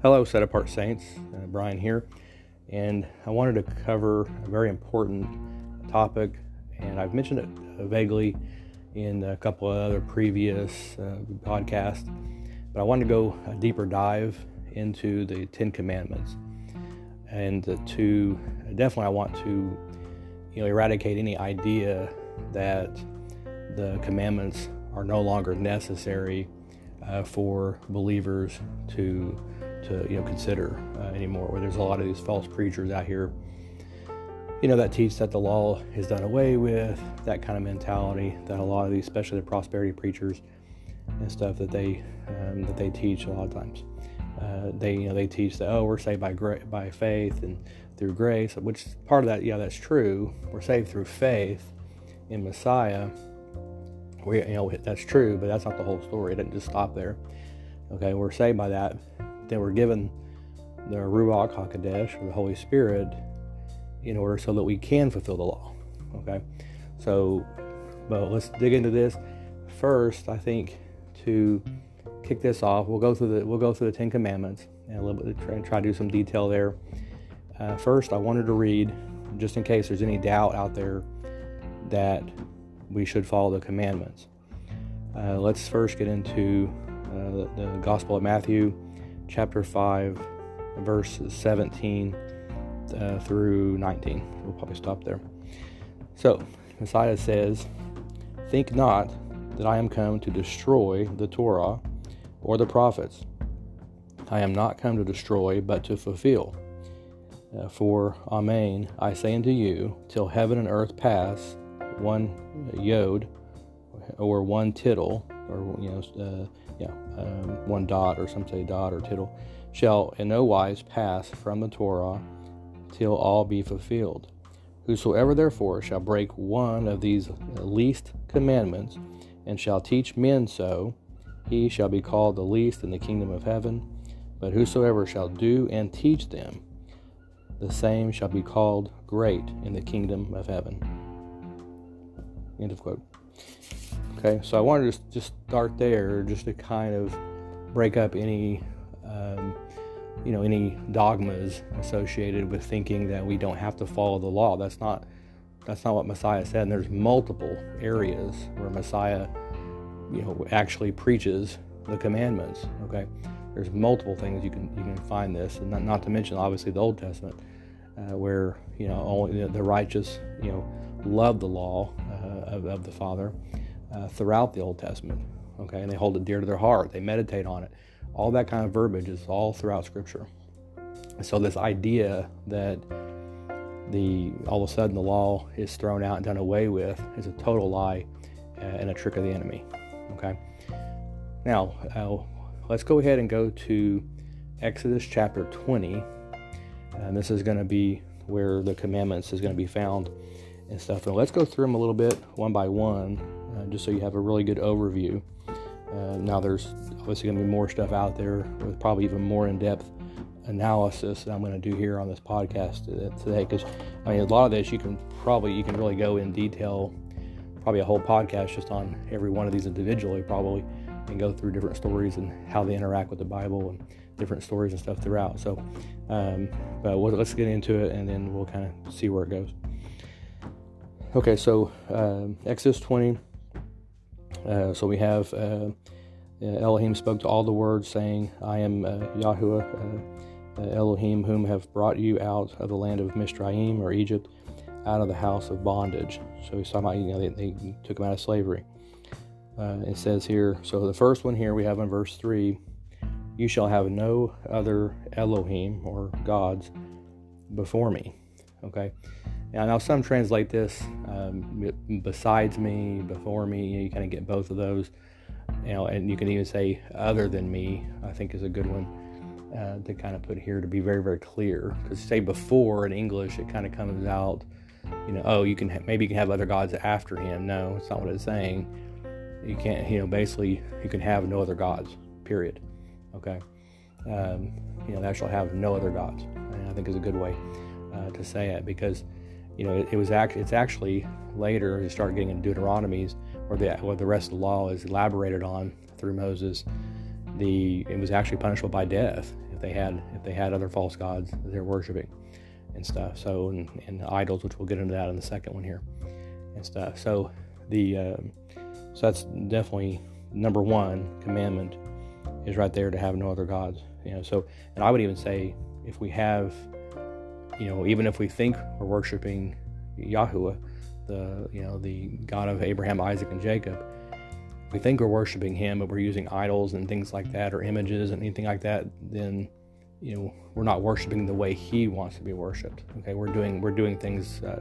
Hello, Set Apart Saints. Uh, Brian here. And I wanted to cover a very important topic, and I've mentioned it vaguely in a couple of other previous uh, podcasts, but I wanted to go a deeper dive into the Ten Commandments. And to definitely, I want to you know, eradicate any idea that the commandments are no longer necessary uh, for believers to to you know consider uh, anymore. Where there's a lot of these false preachers out here, you know, that teach that the law is done away with, that kind of mentality. That a lot of these, especially the prosperity preachers and stuff, that they um, that they teach a lot of times. Uh, they you know they teach that oh we're saved by gra- by faith and through grace, which part of that yeah that's true. We're saved through faith in Messiah. We you know that's true, but that's not the whole story. It doesn't just stop there. Okay, we're saved by that, they were given the Ruach HaKodesh, or the Holy Spirit, in order so that we can fulfill the law. Okay? So, but let's dig into this. First, I think to kick this off, we'll go through the we'll go through the Ten Commandments and a little bit try, try to do some detail there. Uh, first, I wanted to read, just in case there's any doubt out there, that we should follow the commandments. Uh, let's first get into uh, the, the Gospel of Matthew, chapter 5, verse 17 uh, through 19. We'll probably stop there. So, Messiah says, Think not that I am come to destroy the Torah or the prophets. I am not come to destroy, but to fulfill. Uh, for, Amen, I say unto you, till heaven and earth pass, one yod, or one tittle, or you know, uh, yeah, um, one dot, or some say dot or tittle, shall in no wise pass from the Torah till all be fulfilled. Whosoever therefore shall break one of these least commandments, and shall teach men so, he shall be called the least in the kingdom of heaven. But whosoever shall do and teach them, the same shall be called great in the kingdom of heaven. End of quote. Okay, so I wanted to just start there, just to kind of break up any, um, you know, any dogmas associated with thinking that we don't have to follow the law. That's not, that's not what Messiah said. And there's multiple areas where Messiah, you know, actually preaches the commandments. Okay, there's multiple things you can you can find this, and not, not to mention obviously the Old Testament, uh, where you know only the righteous, you know, love the law uh, of, of the Father uh, throughout the Old Testament. Okay, and they hold it dear to their heart. They meditate on it. All that kind of verbiage is all throughout Scripture. so this idea that the all of a sudden the law is thrown out and done away with is a total lie and a trick of the enemy. Okay. Now uh, let's go ahead and go to Exodus chapter 20, and this is going to be where the commandments is going to be found and stuff. And let's go through them a little bit one by one uh, just so you have a really good overview. Uh, now, there's obviously going to be more stuff out there with probably even more in depth analysis that I'm going to do here on this podcast today. Because I mean, a lot of this you can probably you can really go in detail, probably a whole podcast just on every one of these individually, probably, and go through different stories and how they interact with the Bible and different stories and stuff throughout. So, um, but we'll, let's get into it and then we'll kind of see where it goes. Okay, so um, Exodus 20 uh, so we have uh, uh, Elohim spoke to all the words, saying, I am uh, Yahuwah, uh, Elohim, whom have brought you out of the land of Mizraim or Egypt, out of the house of bondage. So he's talking about, you know, they, they took him out of slavery. it says here, so the first one here we have in verse 3 You shall have no other Elohim or gods before me. Okay. Now, some translate this um, besides me, before me. You, know, you kind of get both of those. You know, and you can even say other than me. I think is a good one uh, to kind of put here to be very, very clear. Because say before in English, it kind of comes out. You know, oh, you can ha- maybe you can have other gods after him. No, it's not what it's saying. You can't. You know, basically, you can have no other gods. Period. Okay. Um, you know, thou shalt have no other gods. And I think is a good way uh, to say it because you know, it, it was act, it's actually later you start getting into Deuteronomies where the where the rest of the law is elaborated on through Moses. The it was actually punishable by death if they had if they had other false gods that they're worshiping and stuff. So and, and idols, which we'll get into that in the second one here and stuff. So the um, so that's definitely number one commandment is right there to have no other gods. You know, so and I would even say if we have, you know, even if we think we're worshiping Yahuwah, the you know the God of Abraham, Isaac, and Jacob, we think we're worshiping Him, but we're using idols and things like that, or images and anything like that, then you know we're not worshiping the way He wants to be worshipped. Okay, we're doing we're doing things. Uh,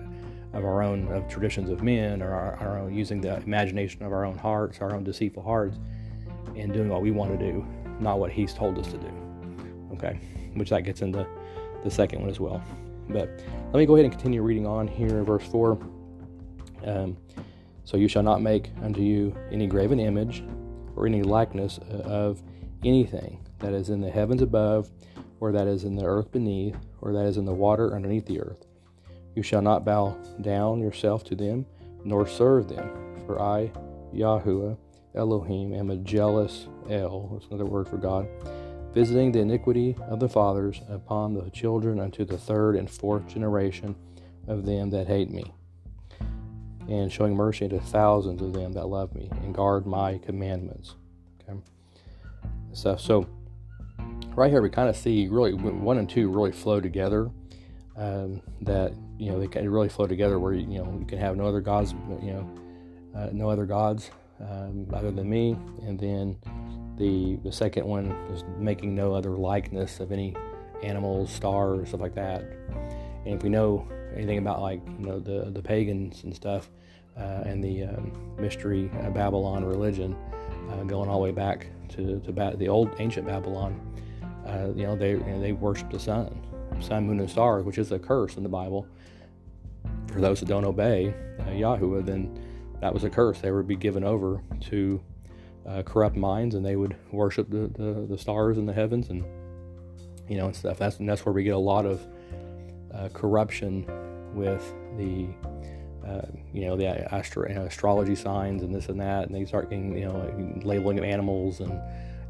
of our own of traditions of men or our, our, own using the imagination of our own hearts our own deceitful hearts and doing what we want to do not what he's told us to do okay which that gets into the second one as well but let me go ahead and continue reading on here verse 4 um, so you shall not make unto you any graven image or any likeness of anything that is in the heavens above or that is in the earth beneath or that is in the water underneath the earth. You shall not bow down yourself to them, nor serve them, for I, Yahuwah, Elohim, am a jealous El, that's another word for God, visiting the iniquity of the fathers upon the children unto the third and fourth generation of them that hate me, and showing mercy unto thousands of them that love me and guard my commandments. Okay, so so right here we kind of see really one and two really flow together. Um, that you know they really flow together where you know you can have no other gods you know uh, no other gods um, other than me and then the the second one is making no other likeness of any animals stars stuff like that and if we know anything about like you know the the pagans and stuff uh, and the um, mystery uh, Babylon religion uh, going all the way back to, to ba- the old ancient Babylon uh, you know they you know, they worship the sun sun moon and stars which is a curse in the Bible for those that don't obey uh, Yahuwah, then that was a curse. They would be given over to uh, corrupt minds, and they would worship the, the, the, stars in the heavens, and you know, and stuff. That's and that's where we get a lot of uh, corruption with the uh, you know the astro- astrology signs and this and that, and they start getting you know labeling of animals and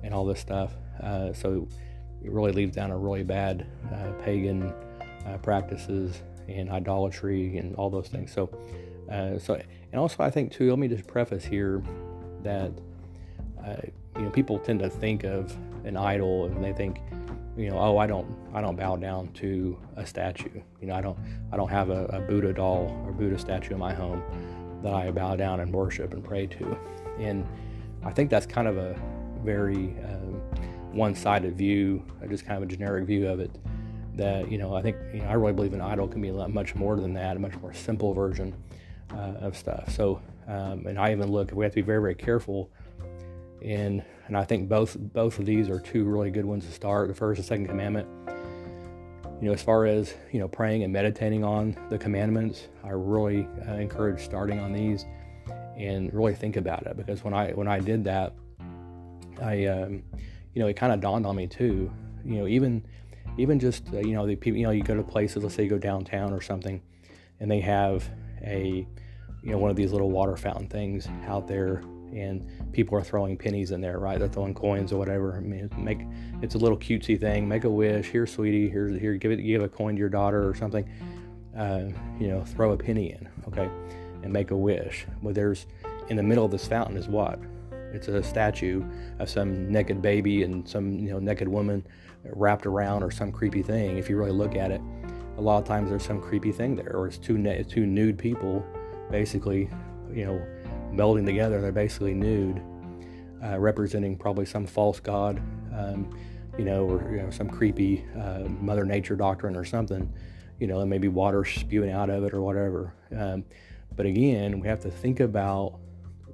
and all this stuff. Uh, so it really leads down a really bad uh, pagan practices and idolatry and all those things. So, uh, so and also I think too. Let me just preface here that uh, you know people tend to think of an idol and they think you know oh I don't I don't bow down to a statue. You know I don't I don't have a, a Buddha doll or Buddha statue in my home that I bow down and worship and pray to. And I think that's kind of a very um, one-sided view, just kind of a generic view of it that you know I think you know, I really believe an idol can be much more than that, a much more simple version uh, of stuff. So, um, and I even look we have to be very very careful in, and I think both both of these are two really good ones to start. The first and second commandment. You know, as far as you know, praying and meditating on the commandments, I really uh, encourage starting on these and really think about it because when I when I did that, I um, you know it kind of dawned on me too. You know, even even just uh, you know the people you know you go to places let's say you go downtown or something and they have a you know one of these little water fountain things out there and people are throwing pennies in there right? They're throwing coins or whatever. I mean, make it's a little cutesy thing. Make a wish. Here sweetie. Here's here give it give a coin to your daughter or something. Uh, you know throw a penny in okay? And make a wish. Well there's in the middle of this fountain is what? It's a statue of some naked baby and some you know naked woman wrapped around or some creepy thing. If you really look at it, a lot of times there's some creepy thing there, or it's two two nude people, basically, you know, melding together. They're basically nude, uh, representing probably some false god, um, you know, or you know, some creepy uh, Mother Nature doctrine or something. You know, and maybe water spewing out of it or whatever. Um, but again, we have to think about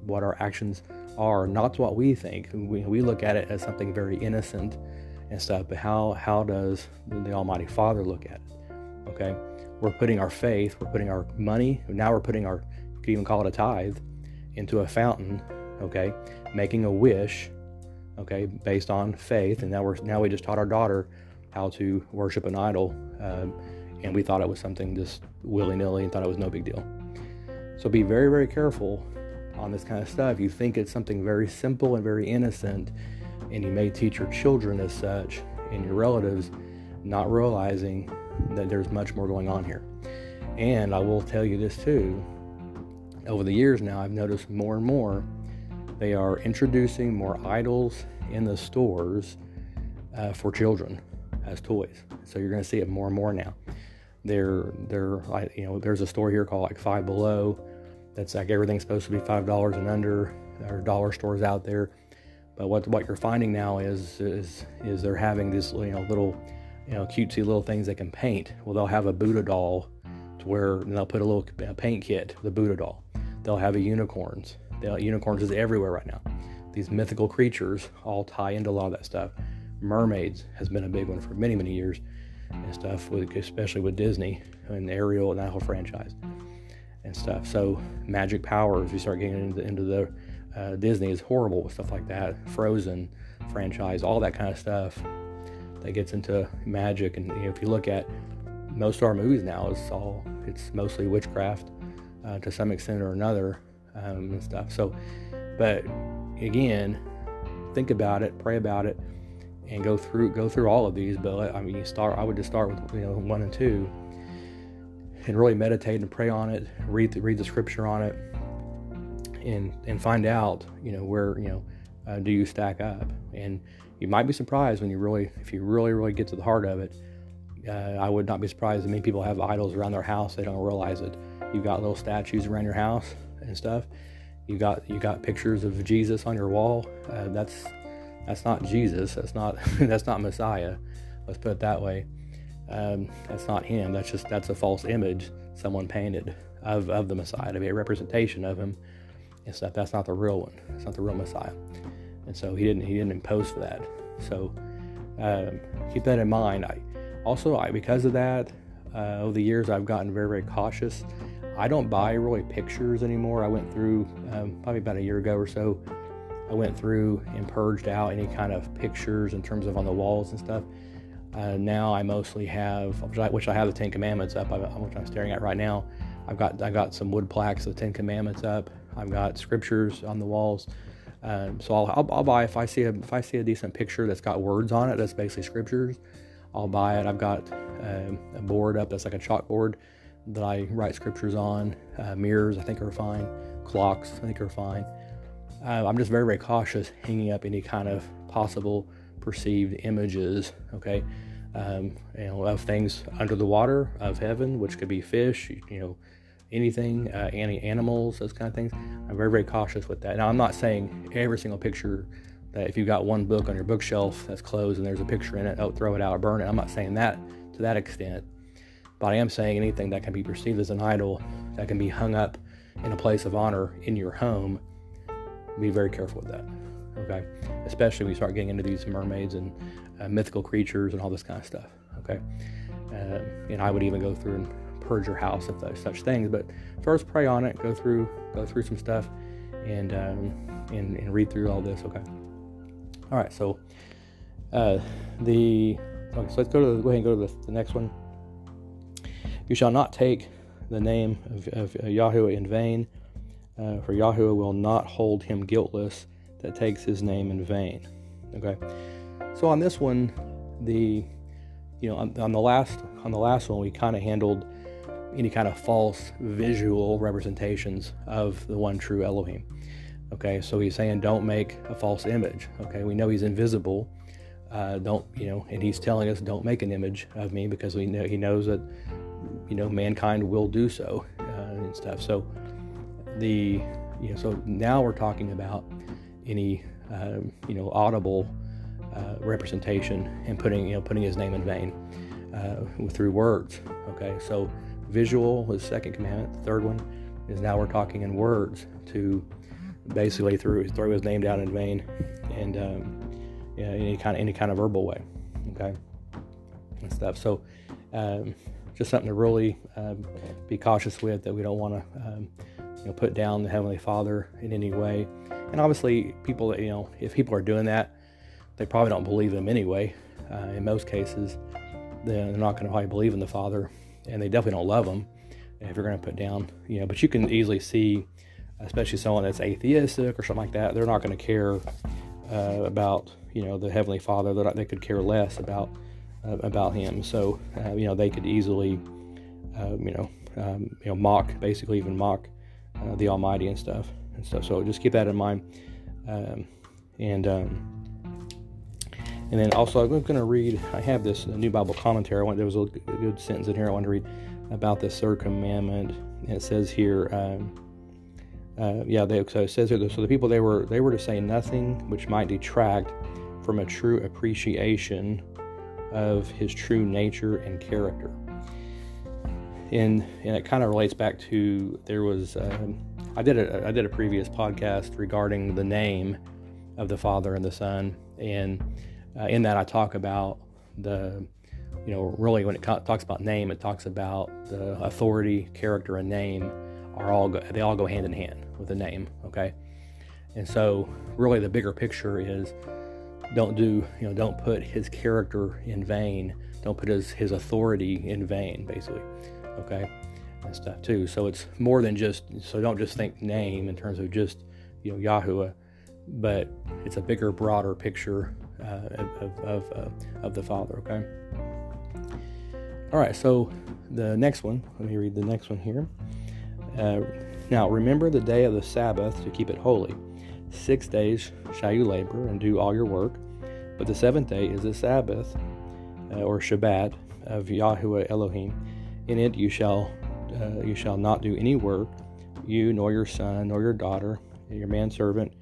what our actions are, not what we think. We, we look at it as something very innocent and stuff, but how how does the Almighty Father look at it? Okay, we're putting our faith, we're putting our money. Now we're putting our, you could even call it a tithe, into a fountain. Okay, making a wish. Okay, based on faith, and now we're now we just taught our daughter how to worship an idol, um, and we thought it was something just willy nilly and thought it was no big deal. So be very very careful on this kind of stuff. You think it's something very simple and very innocent and you may teach your children as such and your relatives not realizing that there's much more going on here. And I will tell you this too over the years now, I've noticed more and more they are introducing more idols in the stores uh, for children as toys. So you're going to see it more and more now. They're they're you know there's a store here called like Five Below that's like everything's supposed to be five dollars and under. There are dollar stores out there, but what what you're finding now is is is they're having these you know little you know cutesy little things they can paint. Well, they'll have a Buddha doll to where they'll put a little paint kit, the Buddha doll. They'll have a unicorns. They'll, unicorns is everywhere right now. These mythical creatures all tie into a lot of that stuff. Mermaids has been a big one for many many years and stuff, with, especially with Disney and the Ariel and that whole franchise and stuff. So magic powers, we start getting into, into the uh, Disney is horrible with stuff like that. Frozen franchise, all that kind of stuff that gets into magic. And you know, if you look at most of our movies now, is all it's mostly witchcraft uh, to some extent or another um, and stuff. So, but again, think about it, pray about it, and go through go through all of these. But I mean, you start. I would just start with you know one and two, and really meditate and pray on it. Read the, read the scripture on it, and and find out you know where you know uh, do you stack up. And you might be surprised when you really if you really really get to the heart of it. Uh, I would not be surprised that many people have idols around their house. They don't realize it. You've got little statues around your house and stuff. You got you got pictures of Jesus on your wall. Uh, that's that's not Jesus. That's not that's not Messiah. Let's put it that way. Um, that's not him. That's just that's a false image someone painted of, of the Messiah to be a representation of him and stuff. That's not the real one. It's not the real Messiah. And so he didn't he didn't impose for that. So um, keep that in mind. I also I, because of that uh, over the years I've gotten very very cautious. I don't buy really pictures anymore. I went through um, probably about a year ago or so I went through and purged out any kind of pictures in terms of on the walls and stuff. Uh, now I mostly have, which I, have the Ten Commandments up, which I'm staring at right now. I've got I got some wood plaques of the Ten Commandments up. I've got scriptures on the walls. Um, so I'll, I'll, I'll, buy if I see a if I see a decent picture that's got words on it. That's basically scriptures. I'll buy it. I've got um, a board up that's like a chalkboard that I write scriptures on. Uh, mirrors I think are fine. Clocks I think are fine uh, I'm just very, very cautious hanging up any kind of possible perceived images, okay, um, you know, of things under the water, of heaven, which could be fish, you know, anything, uh, any animals, those kind of things. I'm very, very cautious with that. Now, I'm not saying every single picture that if you've got one book on your bookshelf that's closed and there's a picture in it, oh, throw it out or burn it. I'm not saying that to that extent, but I am saying anything that can be perceived as an idol that can be hung up in a place of honor in your home be very careful with that. Okay, especially when you start getting into these mermaids and uh, mythical creatures and all this kind of stuff. Okay, uh, and I would even go through and purge your house if there's such things. But first, pray on it. Go through, go through some stuff, and um, and, and read through all this. Okay. All right. So uh, the okay. So let's go to the, go ahead and go to the, the next one. You shall not take the name of, of Yahweh in vain uh, for Yahweh will not hold him guiltless that takes his name in vain. Okay, so on this one, the you know on, on the last on the last one we kind of handled any kind of false visual representations of the one true Elohim. Okay, so he's saying don't make a false image. Okay, we know he's invisible. Uh, don't you know? And he's telling us don't make an image of me because we know he knows that you know mankind will do so uh, and stuff. So the you know, so now we're talking about any um, you know audible uh, representation and putting you know putting his name in vain uh, through words. Okay, so visual the second commandment. The third one is now we're talking in words to basically through throw his name down in vain and um, you know, any kind of any kind of verbal way. Okay, and stuff. So. Um, just something to really um, be cautious with that we don't want to um, you know, put down the Heavenly Father in any way. And obviously, people that, you know, if people are doing that, they probably don't believe Him anyway. Uh, in most cases, they're not going to probably believe in the Father, and they definitely don't love Him if you're going to put down, you know, but you can easily see, especially someone that's atheistic or something like that, they're not going to care uh, about, you know, the Heavenly Father that they could care less about uh, about Him. So, uh, you know, they could easily, uh, you know, um, you know, mock, basically even mock uh, the Almighty and stuff and stuff. So just keep that in mind. Um, and um, and then also I'm going to read. I have this new Bible commentary. I want there was a good sentence in here I want to read about the third commandment. And it says here. Um, uh, yeah, they, so it says here, so the people they were they were to say nothing which might detract from a true appreciation of his true nature and character. And and it kind of relates back to there was um, I did a I did a previous podcast regarding the name of the Father and the Son, and uh, in that I talk about the you know really when it talks about name, it talks about the authority, character, and name are all go, they all go hand in hand with the name. Okay, and so really the bigger picture is don't do you know don't put his character in vain. Don't put his his authority in vain. Basically, okay, and stuff too. So it's more than just so don't just think name in terms of just you know Yahuwah, but it's a bigger, broader picture uh, of of, uh, of the Father. Okay. All right, so the next one, let me read the next one here. Uh, now remember the day of the Sabbath to keep it holy. Six days shall you labor and do all your work, but the seventh day is the Sabbath, uh, or Shabbat, of Yahuwah Elohim. In it you shall uh, you shall not do any work, you nor your son nor your daughter, your manservant,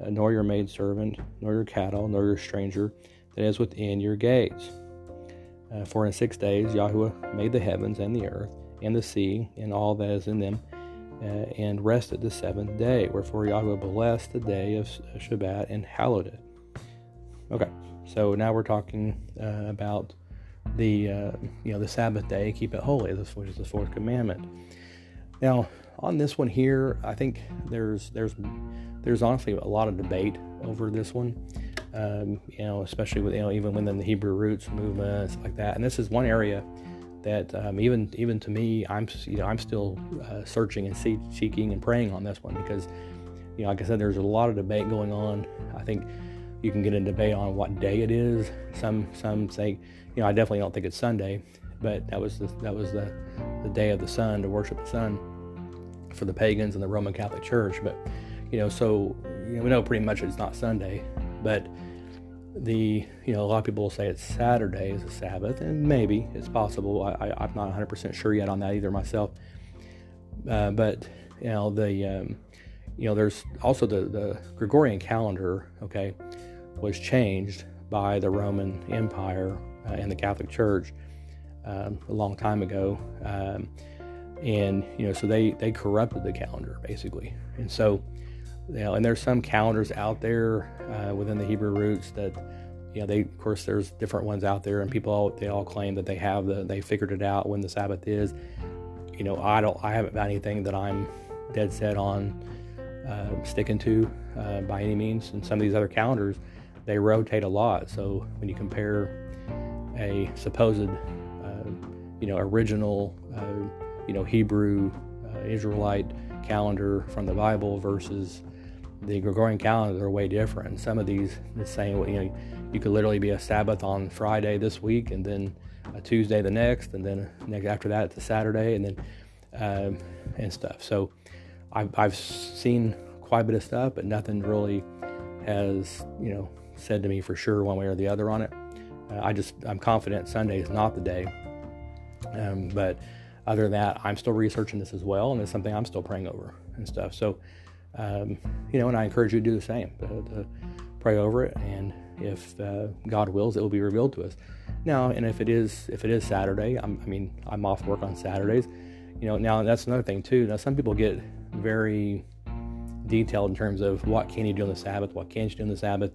uh, nor your maidservant, nor your cattle, nor your stranger that is within your gates. Uh, for in six days Yahuwah made the heavens and the earth and the sea and all that is in them, and rested the seventh day. Wherefore Yahweh blessed the day of Shabbat and hallowed it. Okay, so now we're talking uh, about the uh, you know the Sabbath day, keep it holy, which is the fourth commandment. Now on this one here, I think there's there's there's honestly a lot of debate over this one. Um, you know, especially with you know even within the Hebrew roots movement, stuff like that. And this is one area that um, even even to me, I'm you know I'm still uh, searching and see, seeking and praying on this one because you know like I said, there's a lot of debate going on. I think you can get a debate on what day it is. Some some say you know I definitely don't think it's Sunday, but that was the, that was the the day of the sun to worship the sun for the pagans and the Roman Catholic Church. But you know so you know, we know pretty much it's not Sunday, but the you know a lot of people will say it's Saturday is a Sabbath, and maybe it's possible. I, I, am not 100% sure yet on that either myself. Uh, but you know the um, you know there's also the the Gregorian calendar. Okay, was changed by the Roman Empire uh, and the Catholic Church um, a long time ago, um, and you know so they they corrupted the calendar basically, and so you know, and there's some calendars out there uh, within the Hebrew roots that, you know, they of course there's different ones out there, and people all, they all claim that they have the they figured it out when the Sabbath is. You know, I don't I haven't found anything that I'm dead set on uh, sticking to uh, by any means. And some of these other calendars, they rotate a lot. So when you compare a supposed, uh, you know, original, uh, you know, Hebrew uh, Israelite calendar from the Bible versus the Gregorian calendars are way different. Some of these, the same, you know, you could literally be a Sabbath on Friday this week, and then a Tuesday the next, and then next after that it's a Saturday, and then um, and stuff. So I've, I've seen quite a bit of stuff, but nothing really has you know said to me for sure one way or the other on it. Uh, I just I'm confident Sunday is not the day, um, but other than that, I'm still researching this as well, and it's something I'm still praying over and stuff. So um, you know, and I encourage you to do the same, to, to pray over it, and if uh, God wills, it will be revealed to us. Now, and if it is if it is Saturday, I'm, i mean, I'm off work on Saturdays. You know, now that's another thing too. Now, some people get very detailed in terms of what can you do on the Sabbath, what can't you do on the Sabbath.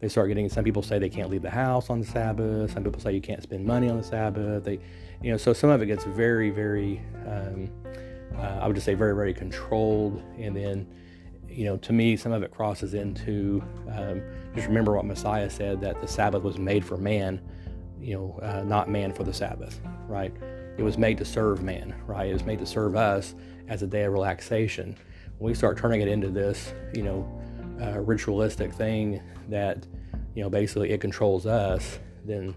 They start getting. Some people say they can't leave the house on the Sabbath. Some people say you can't spend money on the Sabbath. They, you know, so some of it gets very, very. Um, uh, I would just say very, very controlled, and then you know, to me, some of it crosses into um, just remember what Messiah said that the Sabbath was made for man, you know, uh, not man for the Sabbath, right? It was made to serve man, right? It was made to serve us as a day of relaxation. When we start turning it into this, you know, uh, ritualistic thing that, you know, basically it controls us, then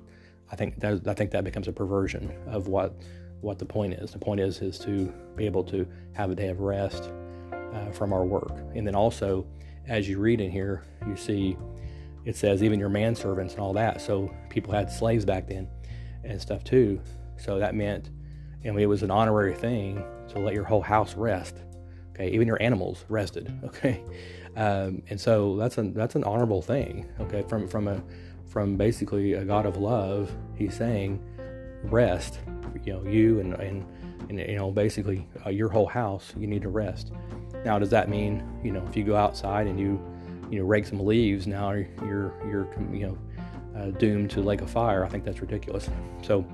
I think that I think that becomes a perversion of what what the point is. The point is is to be able to have a day of rest uh, from our work, and then also as you read in here, you see it says even your manservants and all that. So people had slaves back then and stuff too. So that meant, and it was an honorary thing to let your whole house rest. Okay, even your animals rested. Okay, um, and so that's an that's an honorable thing. Okay, from from a from basically a God of love, He's saying, rest. You know, you and and, and you know basically uh, your whole house, you need to rest. Now, does that mean you know if you go outside and you you know rake some leaves, now you're you're you know uh, doomed to lake of fire? I think that's ridiculous. So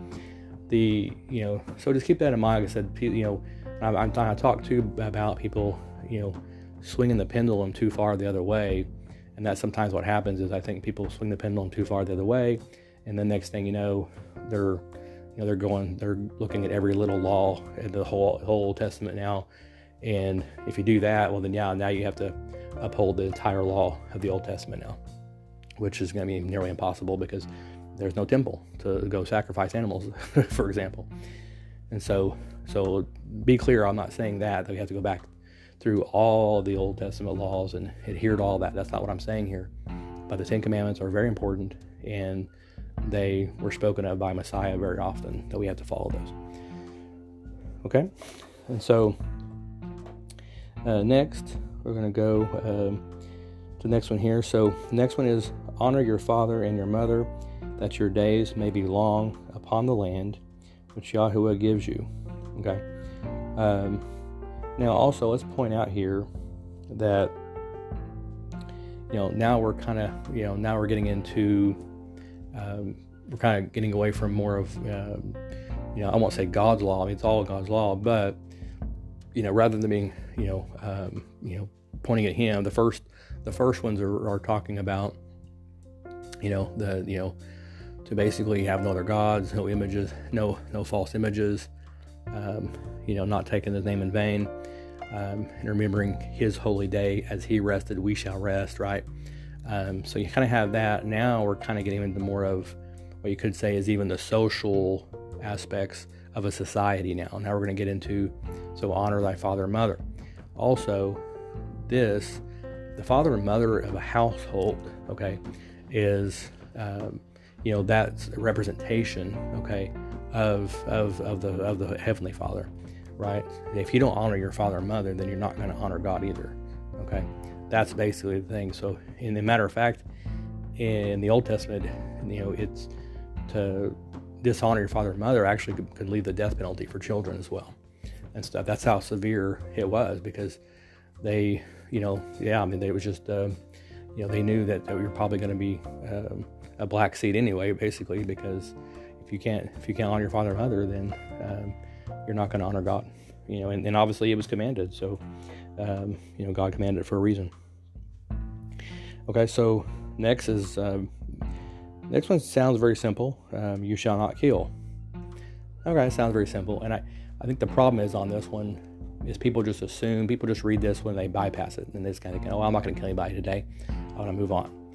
the you know so just keep that in mind. Like I said, you know, I'm, I'm I talk too about people you know swinging the pendulum too far the other way. And that's sometimes what happens is I think people swing the pendulum too far the other way, and the next thing you know, they're you know they're going they're looking at every little law in the whole whole Old Testament now. And if you do that, well then yeah, now you have to uphold the entire law of the Old Testament now, which is going to be nearly impossible because there's no temple to go sacrifice animals, for example. And so, so be clear. I'm not saying that that we have to go back through all the Old Testament laws and adhere to all that. That's not what I'm saying here. But the Ten Commandments are very important, and they were spoken of by Messiah very often, that we have to follow those. Okay? And so, uh, next, we're going to go um, to the next one here. So, next one is honor your father and your mother, that your days may be long upon the land which Yahuwah gives you. Okay? Um, now, also, let's point out here that you know now we're kind of you know now we're getting into um, we're kind of getting away from more of um, you know I won't say God's law. I mean it's all God's law, but you know rather than being you know um, you know pointing at Him, the first the first ones are, are talking about you know the you know to basically have no other gods, no images, no no false images, um, you know, not taking His name in vain um, and remembering his holy day as he rested, we shall rest, right? Um, so you kind of have that. Now we're kind of getting into more of what you could say is even the social aspects of a society now. Now we're going to get into so honor thy father and mother. Also, this, the father and mother of a household, okay, is, um, you know, that's a representation, okay, of, of, of, the, of the Heavenly Father right? If you don't honor your father and mother, then you're not going to honor God either. Okay, that's basically the thing. So, in the matter of fact, in the Old Testament, you know, it's to dishonor your father and mother actually could, could lead the death penalty for children as well, and stuff. That's how severe it was because they, you know, yeah, I mean, it was just, uh, you know, they knew that, that we were probably going to be um, a black seed anyway, basically, because if you can't if you can't honor your father and mother, then um, you're not going to honor God. You know, and, and, obviously it was commanded. So, um, you know, God commanded it for a reason. Okay, so next is um, next one sounds very simple. Um, you shall not kill. Okay, it sounds very simple, and I I think the problem is on this one is people just assume people just read this when they bypass it and they just kind of go, oh, I'm not going to kill anybody today. I want to move on.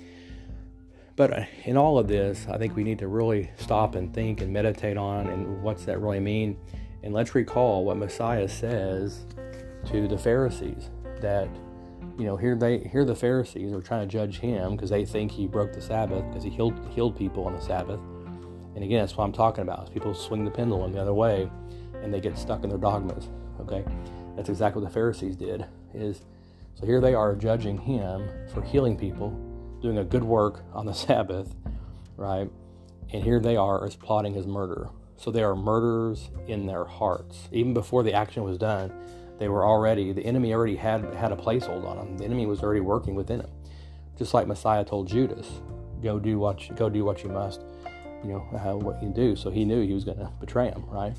But uh, in all of this, I think we need to really stop and think and meditate on and what's that really mean and let's recall what Messiah says to the Pharisees that you know here they here the Pharisees are trying to judge him because they think he broke the Sabbath because he healed healed people on the Sabbath. And again, that's what I'm talking about. Is people swing the pendulum the other way and they get stuck in their dogmas. Okay, that's exactly what the Pharisees did. Is so here they are judging him for healing people, doing a good work on the Sabbath, right? And here they are as plotting his murder. So they are murderers in their hearts. Even before the action was done, they were already, the enemy already had, had a placehold on them. The enemy was already working within them. Just like Messiah told Judas, go do what you, go do what you must, you know, uh, what you do. So he knew he was going to betray him, right?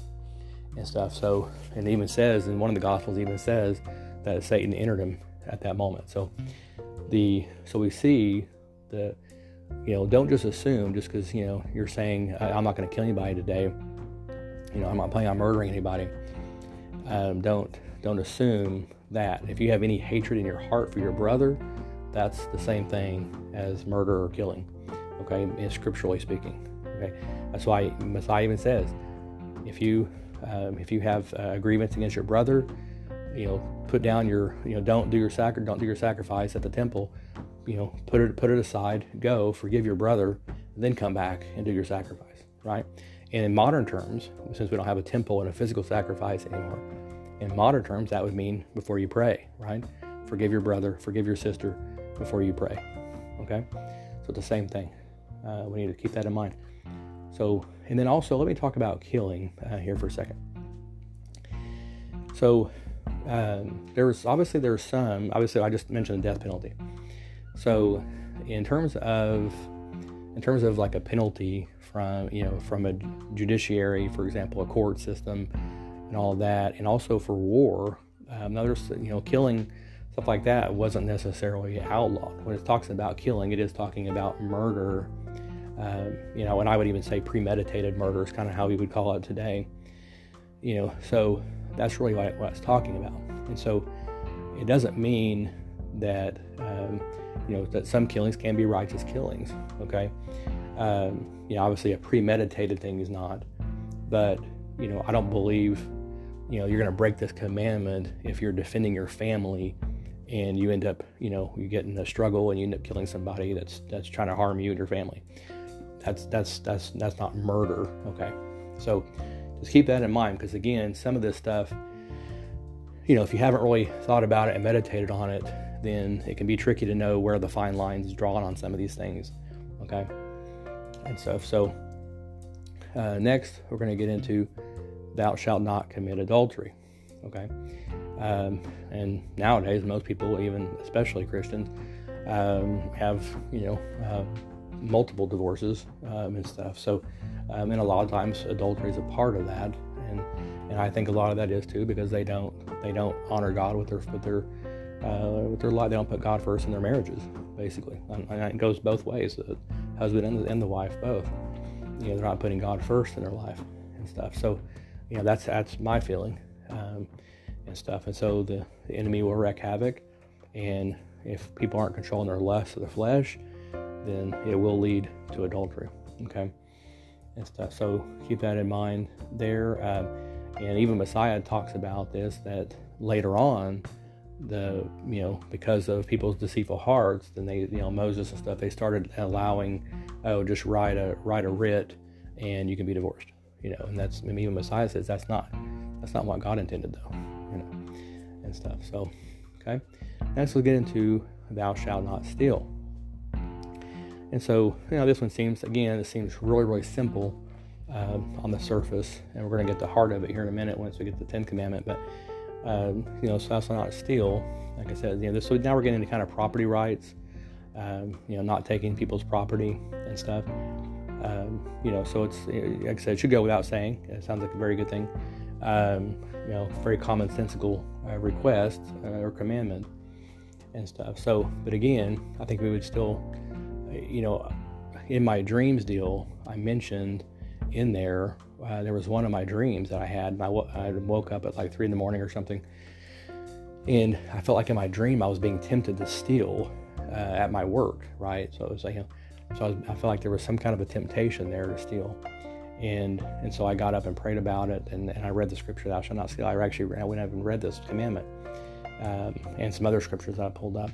And stuff. So, and even says, in one of the Gospels, even says that Satan entered him at that moment. So the, so we see the, you know, don't just assume just because, you know, you're saying, I'm not going to kill anybody today you know, I'm not planning on murdering anybody. Um, don't don't assume that if you have any hatred in your heart for your brother, that's the same thing as murder or killing. Okay, and scripturally speaking. Okay, that's why Messiah even says, if you um, if you have uh, agreements against your brother, you know, put down your you know don't do your sacri- don't do your sacrifice at the temple. You know, put it put it aside, go forgive your brother, then come back and do your sacrifice. Right. And in modern terms, since we don't have a temple and a physical sacrifice anymore, in modern terms, that would mean before you pray, right? Forgive your brother, forgive your sister before you pray. Okay? So it's the same thing. Uh, we need to keep that in mind. So, and then also, let me talk about killing uh, here for a second. So, um, there's obviously there's some. Obviously, I just mentioned the death penalty. So, in terms of in terms of like a penalty from you know from a judiciary, for example, a court system, and all that, and also for war. Um, there's you know killing stuff like that wasn't necessarily outlawed. When it talks about killing, it is talking about murder. Um, you know, and I would even say premeditated murder is kind of how we would call it today. You know, so that's really what, what it's talking about. And so it doesn't mean that um, you know that some killings can be righteous killings. Okay, um, you know, obviously a premeditated thing is not, but you know, I don't believe you know you're going to break this commandment if you're defending your family and you end up you know you get in a struggle and you end up killing somebody that's that's trying to harm you and your family. That's that's that's that's not murder okay? So just keep that in mind because again some of this stuff you know if you haven't really thought about it and meditated on it then it can be tricky to know where the fine lines is drawn on some of these things okay? And stuff. So uh, next we're going to get into thou shalt not commit adultery. Okay, um, and nowadays most people, even especially Christians, um, have you know uh, multiple divorces um, and stuff. So, um, and a lot of times adultery is a part of that, and and I think a lot of that is too because they don't they don't honor God with their with their uh, with their life. They don't put God first in their marriages, basically, and, and it goes both ways. The husband and the, and the wife both. You know, they're not putting God first in their life and stuff. So you know that's that's my feeling um, and stuff. And so the, the enemy will wreak havoc, and if people aren't controlling their lust of their flesh, then it will lead to adultery. Okay, and stuff. So keep that in mind there. Um, and even Messiah talks about this that later on, the you know because of people's deceitful hearts, then they you know Moses and stuff they started allowing oh just write a write a writ and you can be divorced you know, and that's mean, even Messiah says that's not that's not what God intended though, you know, and stuff. So, okay, next we'll get into thou shalt not steal. And so, you know, this one seems again, it seems really really simple um, on the surface, and we're going to get the heart of it here in a minute once we get the Ten Commandment. But um, you know, so shalt not steal. Like I said, you know, this, so now we're getting into kind of property rights. Um, you know, not taking people's property and stuff. Um, you know, so it's like I said, it should go without saying. It sounds like a very good thing. Um, you know, very commonsensical uh, request uh, or commandment and stuff. So, but again, I think we would still, uh, you know, in my dreams deal, I mentioned in there uh, there was one of my dreams that I had. I, w- I woke up at like three in the morning or something, and I felt like in my dream I was being tempted to steal uh, at my work. Right, so it was like. You know, so I, was, I felt like there was some kind of a temptation there to steal. And and so I got up and prayed about it, and, and I read the scripture, "Thou shalt not steal." I actually I went up and read this commandment, um, and some other scriptures that I pulled up.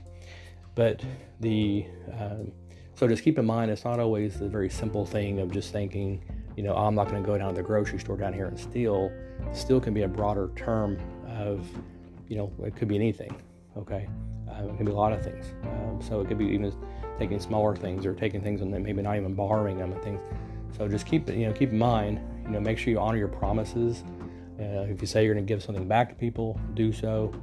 But the um, so just keep in mind, it's not always the very simple thing of just thinking, you know, oh, I'm not going to go down to the grocery store down here and steal. Steal can be a broader term of, you know, it could be anything. Okay, uh, it can be a lot of things. Um, so it could be even taking smaller things or taking things and maybe not even borrowing them and things. So just keep you know keep in mind you know make sure you honor your promises. Uh, if you say you're going to give something back to people, do so.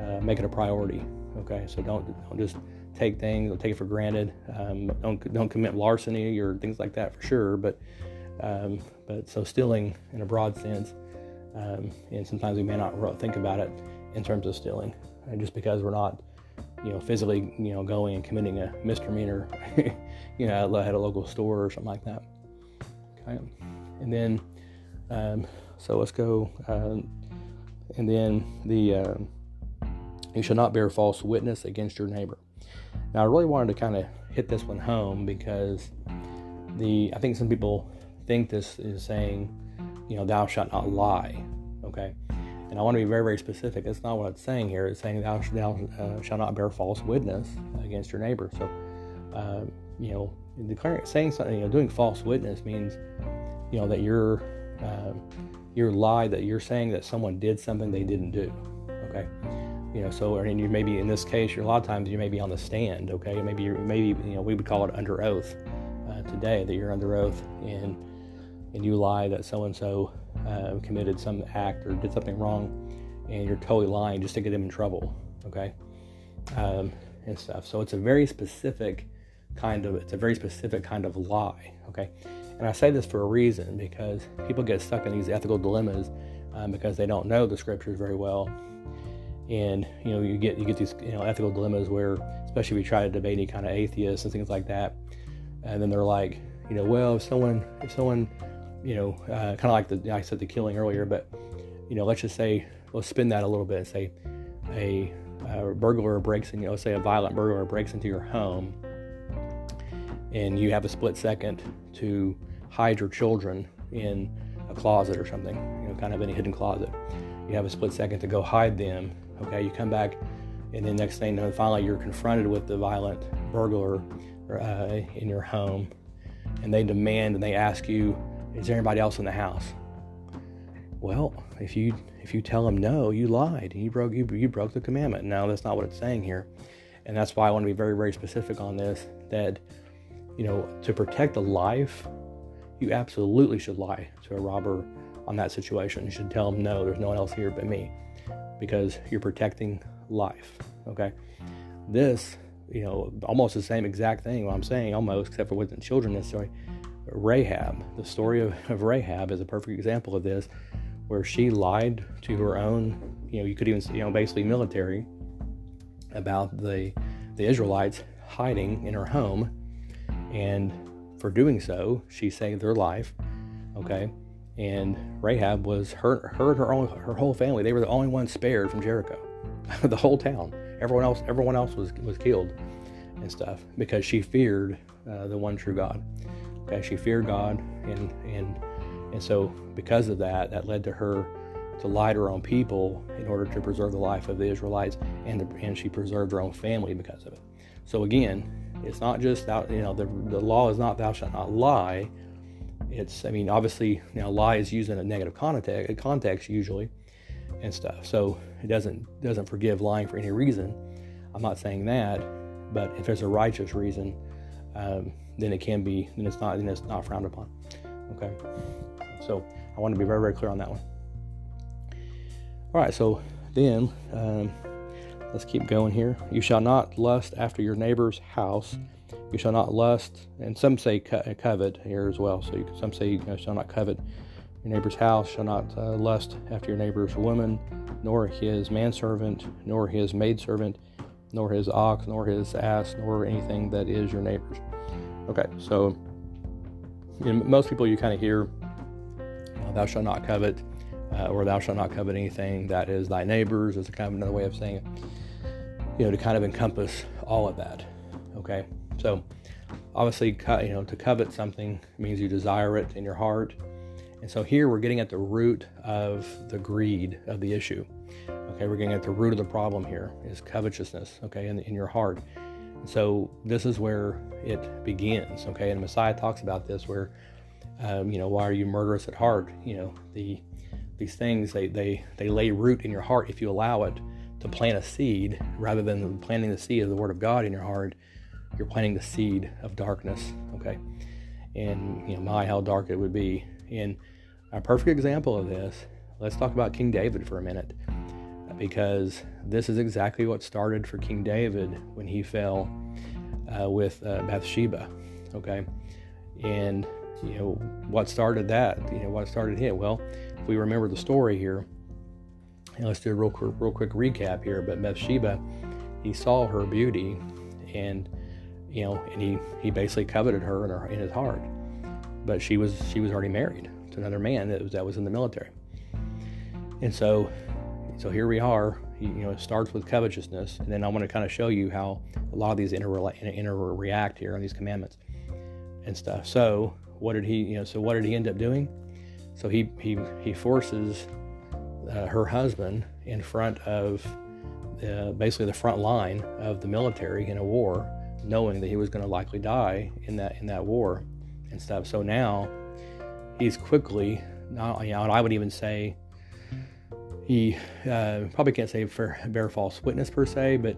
Uh, make it a priority. Okay, so don't don't just take things or take it for granted. Um, don't don't commit larceny or things like that for sure. But um, but so stealing in a broad sense, um, and sometimes we may not think about it in terms of stealing, and just because we're not you know, physically, you know, going and committing a misdemeanor, you know, at a local store or something like that. Okay, and then, um, so let's go, uh, and then the uh, you shall not bear false witness against your neighbor. Now, I really wanted to kind of hit this one home because the I think some people think this is saying, you know, thou shalt not lie. Okay. And I want to be very, very specific. That's not what it's saying here. It's saying thou, thou uh, shalt not bear false witness against your neighbor. So, uh, you know, declaring, saying something, you know, doing false witness means, you know, that you're, uh, your lie that you're saying that someone did something they didn't do. Okay. You know, so and you maybe in this case, a lot of times you may be on the stand. Okay. Maybe maybe you know we would call it under oath uh, today that you're under oath and and you lie that so and so committed some act or did something wrong, and you're totally lying just to get them in trouble. Okay. Um, and stuff. So it's a very specific kind of it's a very specific kind of lie. Okay. And I say this for a reason because people get stuck in these ethical dilemmas um, because they don't know the scriptures very well. And you know, you get you get these you know ethical dilemmas where, especially if you try to debate any kind of atheists and things like that, and then they're like, you know, well, if someone if someone, you know, uh, kind of like the I said the killing earlier, but you know, let's just say let's spin that a little bit say a, a burglar breaks in, you know, say a violent burglar breaks into your home, and you have a split second to hide your children in a closet or something, you know, kind of in a hidden closet. You have a split second to go hide them. Okay, you come back, and then next thing, you know finally, you're confronted with the violent burglar uh, in your home, and they demand and they ask you, "Is there anybody else in the house?" Well, if you if you tell them no, you lied. You broke you, you broke the commandment. Now that's not what it's saying here, and that's why I want to be very very specific on this. That you know to protect the life you absolutely should lie to a robber on that situation. You should tell them, no, there's no one else here but me, because you're protecting life. Okay. This, you know, almost the same exact thing. What I'm saying, almost, except for with the children necessarily. Rahab, the story of, of Rahab is a perfect example of this, where she lied to her own, you know, you could even, you know, basically military about the the Israelites hiding in her home, and for doing so, she saved their life. Okay, and Rahab was her, her her own her whole family. They were the only ones spared from Jericho, the whole town. Everyone else everyone else was was killed and stuff because she feared uh, the one true God. Okay, she feared God, and and and so because of that, that led to her to lie to her own people in order to preserve the life of the Israelites, and the, and she preserved her own family because of it. So again, it's not just that you know the the law is not thou shalt not lie. It's I mean obviously you know lie is used in a negative context context usually and stuff. So it doesn't doesn't forgive lying for any reason. I'm not saying that, but if there's a righteous reason, um, then it can be then it's not then it's not frowned upon. Okay, so I want to be very very clear on that one. All right, so then um, Let's keep going here. You shall not lust after your neighbor's house. You shall not lust, and some say co- covet here as well. So you, some say you know, shall not covet your neighbor's house, shall not uh, lust after your neighbor's woman, nor his manservant, nor his maidservant, nor his ox, nor his ass, nor anything that is your neighbor's. Okay, so you know, most people you kind of hear, uh, thou shalt not covet, uh, or thou shalt not covet anything that is thy neighbor's, is a kind of another way of saying it you know, to kind of encompass all of that. Okay, so obviously, you know, to covet something means you desire it in your heart, and so here we're getting at the root of the greed of the issue. Okay, we're getting at the root of the problem here is covetousness. Okay, in, in your heart. So this is where it begins. Okay, and Messiah talks about this where, um, you know, why are you murderous at heart? You know, the these things they they they lay root in your heart if you allow it to plant a seed rather than planting the seed of the Word of God in your heart. You're planting the seed of darkness, okay? And you know, my how dark it would be. And a perfect example of this, let's talk about King David for a minute, because this is exactly what started for King David when he fell uh, with uh, Bathsheba, okay? And you know what started that? You know what started it? Well, if we remember the story here, let's do a real, real quick recap here. But Bathsheba, he saw her beauty, and you know, and he he basically coveted her in, her, in his heart. But she was she was already married to another man that was that was in the military. And so, so here we are, you know, it starts with covetousness, and then I want to kind of show you how a lot of these interreact here on these commandments and stuff. So, what did he, you know, so what did he end up doing? So he he he forces uh, her husband in front of basically the front line of the military in a war, knowing that he was going to likely die in that in that war and stuff. So now he's quickly, not, you know, I would even say he uh, probably can't say for bear false witness per se, but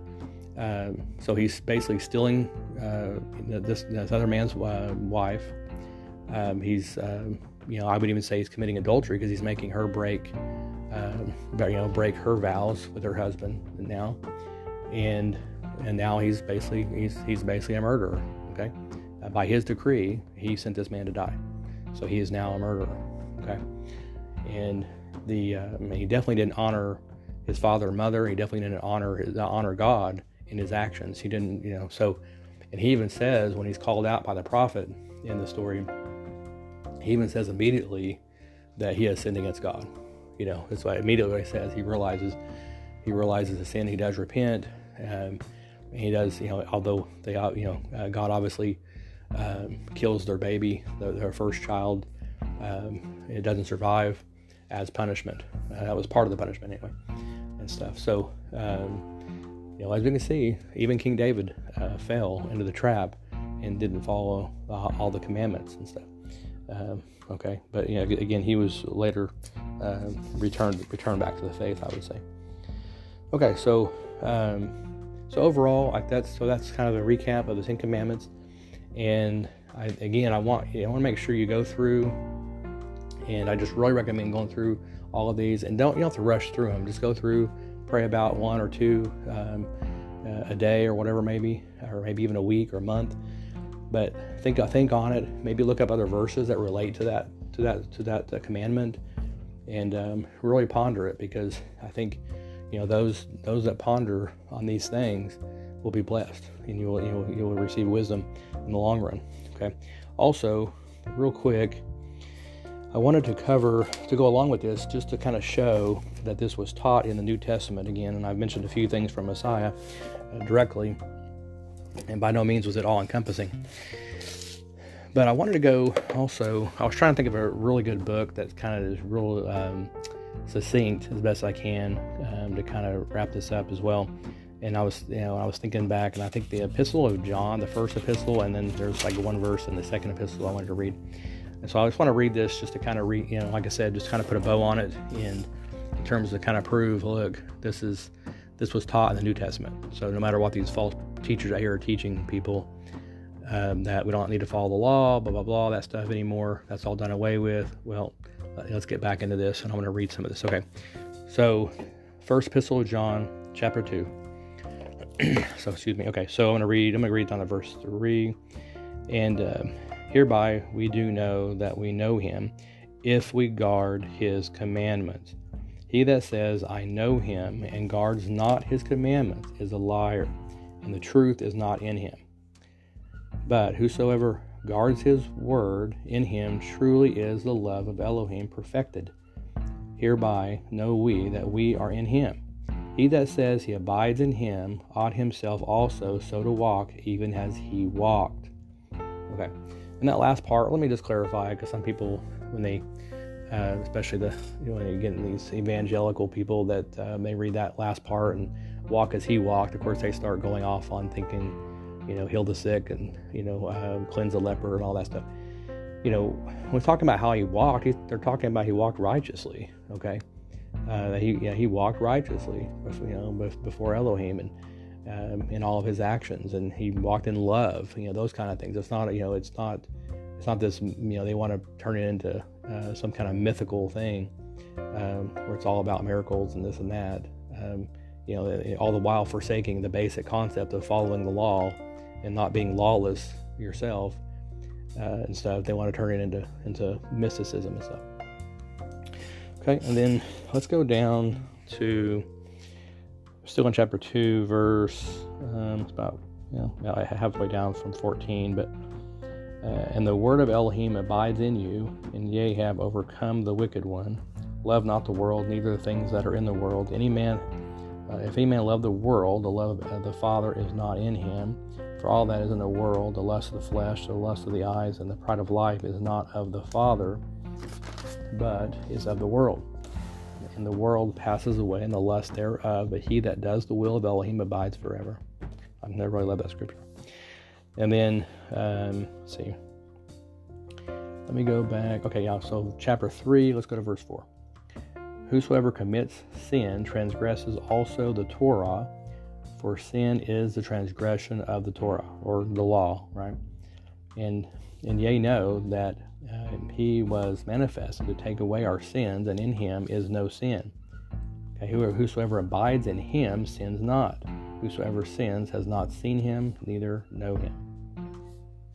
um, so he's basically stealing uh, this, this, other man's uh, wife. Um, he's, um, you know, I would even say he's committing adultery because he's making her break, um, you know, break her vows with her husband now, and and now he's basically he's he's basically a murderer. Okay, uh, by his decree, he sent this man to die, so he is now a murderer. Okay, and the uh, I mean, he definitely didn't honor his father and mother. He definitely didn't honor his, uh, honor God in his actions. He didn't, you know. So, and he even says when he's called out by the prophet in the story, he even says immediately that he has sinned against God. You know, that's why immediately he says he realizes he realizes the sin. He does repent. Um, he does, you know, although they, you know, uh, God obviously um, kills their baby, their, their first child. Um, it doesn't survive as punishment. Uh, that was part of the punishment anyway, and stuff. So, um, you know, as we can see, even King David uh, fell into the trap and didn't follow all the commandments and stuff. Um, okay, but yeah, again, he was later uh, returned returned back to the faith. I would say. Okay, so um, so overall, I, that's so that's kind of a recap of the Ten Commandments, and I, again, I want you know, I want to make sure you go through and I just really recommend going through all of these. And don't you don't have to rush through them. Just go through, pray about one or two um, uh, a day or whatever, maybe, or maybe even a week or a month. But think think on it. Maybe look up other verses that relate to that to that to that uh, commandment, and um, really ponder it because I think you know those those that ponder on these things will be blessed, and you will you will, you will receive wisdom in the long run. Okay. Also, real quick, I wanted to cover, to go along with this, just to kind of show that this was taught in the New Testament again. And I've mentioned a few things from Messiah uh, directly, and by no means was it all encompassing. But I wanted to go also, I was trying to think of a really good book that kind of is real um, succinct as best I can um, to kind of wrap this up as well. And I was, you know, I was thinking back, and I think the Epistle of John, the first epistle, and then there's like one verse in the second epistle I wanted to read. And so I just want to read this just to kind of read, you know, like I said, just kind of put a bow on it and in terms of kind of prove, look, this is this was taught in the New Testament. So no matter what these false teachers out here are teaching people, um, that we don't need to follow the law, blah blah blah, that stuff anymore. That's all done away with. Well, uh, let's get back into this, and I'm going to read some of this. Okay, so First Epistle of John, chapter two. so excuse me. Okay, so I'm going to read. I'm going to read down to verse three, and. Um, Hereby we do know that we know him if we guard his commandments. He that says, I know him, and guards not his commandments, is a liar, and the truth is not in him. But whosoever guards his word, in him truly is the love of Elohim perfected. Hereby know we that we are in him. He that says he abides in him ought himself also so to walk, even as he walked. Okay. And that last part, let me just clarify because some people, when they, uh, especially the, you know, when you get these evangelical people that uh, may read that last part and walk as he walked, of course, they start going off on thinking, you know, heal the sick and, you know, uh, cleanse the leper and all that stuff. You know, when we're talking about how he walked, he, they're talking about he walked righteously, okay? Uh, he, yeah, he walked righteously, you know, before Elohim. And, um, in all of his actions, and he walked in love. You know those kind of things. It's not you know it's not it's not this you know they want to turn it into uh, some kind of mythical thing um, where it's all about miracles and this and that. Um, you know all the while forsaking the basic concept of following the law and not being lawless yourself uh, and stuff. They want to turn it into into mysticism and stuff. Okay, and then let's go down to still in chapter 2, verse, um, it's about, you know, halfway down from 14, but, uh, and the word of Elohim abides in you, and ye have overcome the wicked one. Love not the world, neither the things that are in the world. Any man uh, if any man love the world, the love of the Father is not in him. For all that is in the world, the lust of the flesh, the lust of the eyes, and the pride of life is not of the Father, but is of the world. And the world passes away, and the lust thereof, but he that does the will of Elohim abides forever. I've never really loved that scripture. And then, um, see, let me go back. Okay, yeah, so chapter 3, let's go to verse 4. Whosoever commits sin transgresses also the Torah, for sin is the transgression of the Torah, or the law, right? And, and ye know that uh, he was manifested to take away our sins, and in him is no sin. Okay, whosoever abides in him sins not. Whosoever sins has not seen him, neither know him.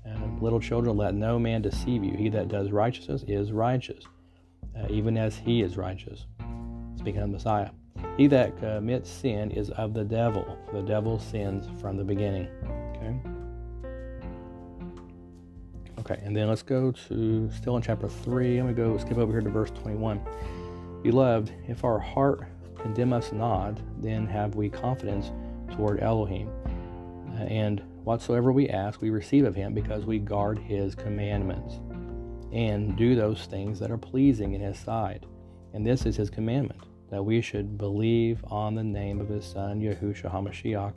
And little children, let no man deceive you. He that does righteousness is righteous, uh, even as he is righteous. Speaking of Messiah. He that commits sin is of the devil. The devil sins from the beginning. Okay. And then let's go to still in chapter 3. I'm going to go skip over here to verse 21. Beloved, if our heart condemn us not, then have we confidence toward Elohim. Uh, and whatsoever we ask, we receive of him because we guard his commandments and do those things that are pleasing in his sight. And this is his commandment that we should believe on the name of his son, Yahushua HaMashiach,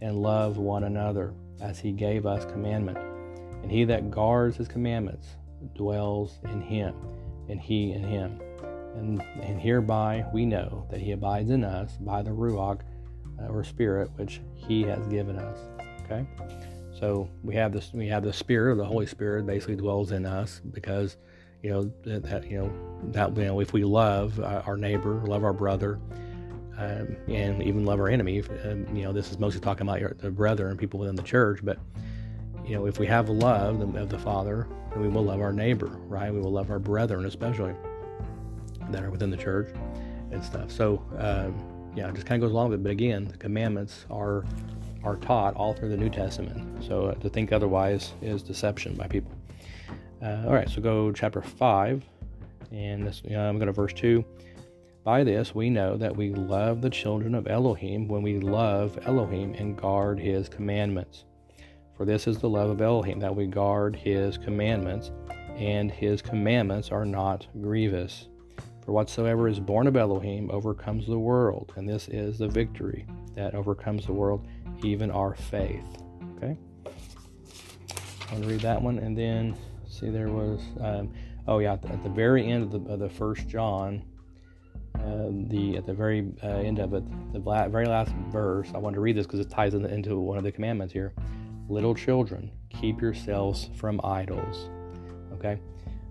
and love one another as he gave us commandment. And he that guards his commandments dwells in him, and he in him. And, and hereby we know that he abides in us by the Ruach uh, or Spirit which he has given us. Okay? So we have this we have the Spirit, the Holy Spirit basically dwells in us because you know that you know that you know if we love our neighbor, love our brother, um, and even love our enemy. Um, you know, this is mostly talking about your, the brother and people within the church, but you know, if we have love of the Father, then we will love our neighbor, right? We will love our brethren, especially that are within the church and stuff. So, um, yeah, it just kind of goes along with it. But again, the commandments are are taught all through the New Testament. So uh, to think otherwise is deception by people. Uh, all right, so go chapter 5, and this, you know, I'm going to verse 2. By this we know that we love the children of Elohim when we love Elohim and guard his commandments. For this is the love of Elohim, that we guard his commandments, and his commandments are not grievous. For whatsoever is born of Elohim overcomes the world, and this is the victory that overcomes the world, even our faith. Okay? I'll read that one, and then see there was um, oh yeah at the very end of the, of the first john uh, the at the very uh, end of it the very last verse i wanted to read this because it ties in, into one of the commandments here little children keep yourselves from idols okay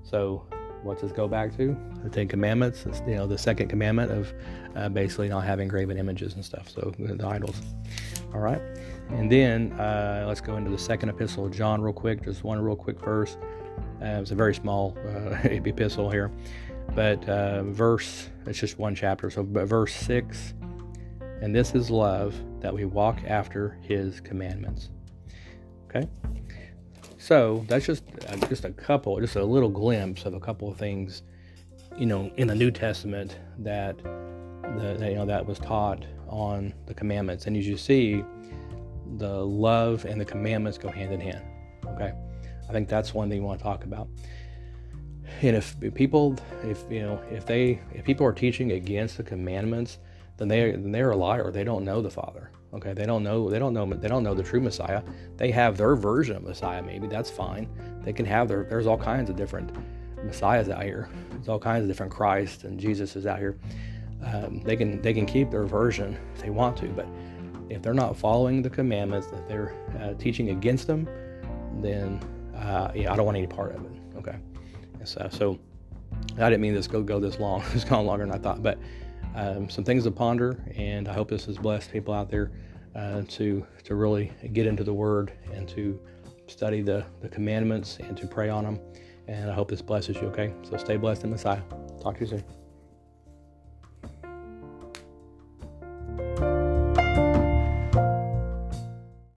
so what's this go back to the ten commandments it's, you know the second commandment of uh, basically not having graven images and stuff so the idols all right and then uh, let's go into the second epistle of john real quick just one real quick verse uh, it's a very small uh, epistle here, but uh, verse, it's just one chapter. So, verse 6 and this is love that we walk after his commandments. Okay? So, that's just uh, just a couple, just a little glimpse of a couple of things, you know, in the New Testament that, the, that, you know, that was taught on the commandments. And as you see, the love and the commandments go hand in hand. Okay? I think that's one thing you want to talk about. And if people, if you know, if they, if people are teaching against the commandments, then they, then they're a liar. They don't know the Father. Okay, they don't know, they don't know, they don't know the true Messiah. They have their version of Messiah. Maybe that's fine. They can have their. There's all kinds of different messiahs out here. There's all kinds of different Christ and Jesus is out here. Um, they can they can keep their version if they want to, but if they're not following the commandments that they're uh, teaching against them, then uh, yeah, I don't want any part of it. Okay. So, so I didn't mean this go go this long. it's gone longer than I thought, but um, some things to ponder, and I hope this has blessed people out there uh, to to really get into the Word and to study the, the commandments and to pray on them. And I hope this blesses you, okay? So stay blessed in Messiah. Talk to you soon.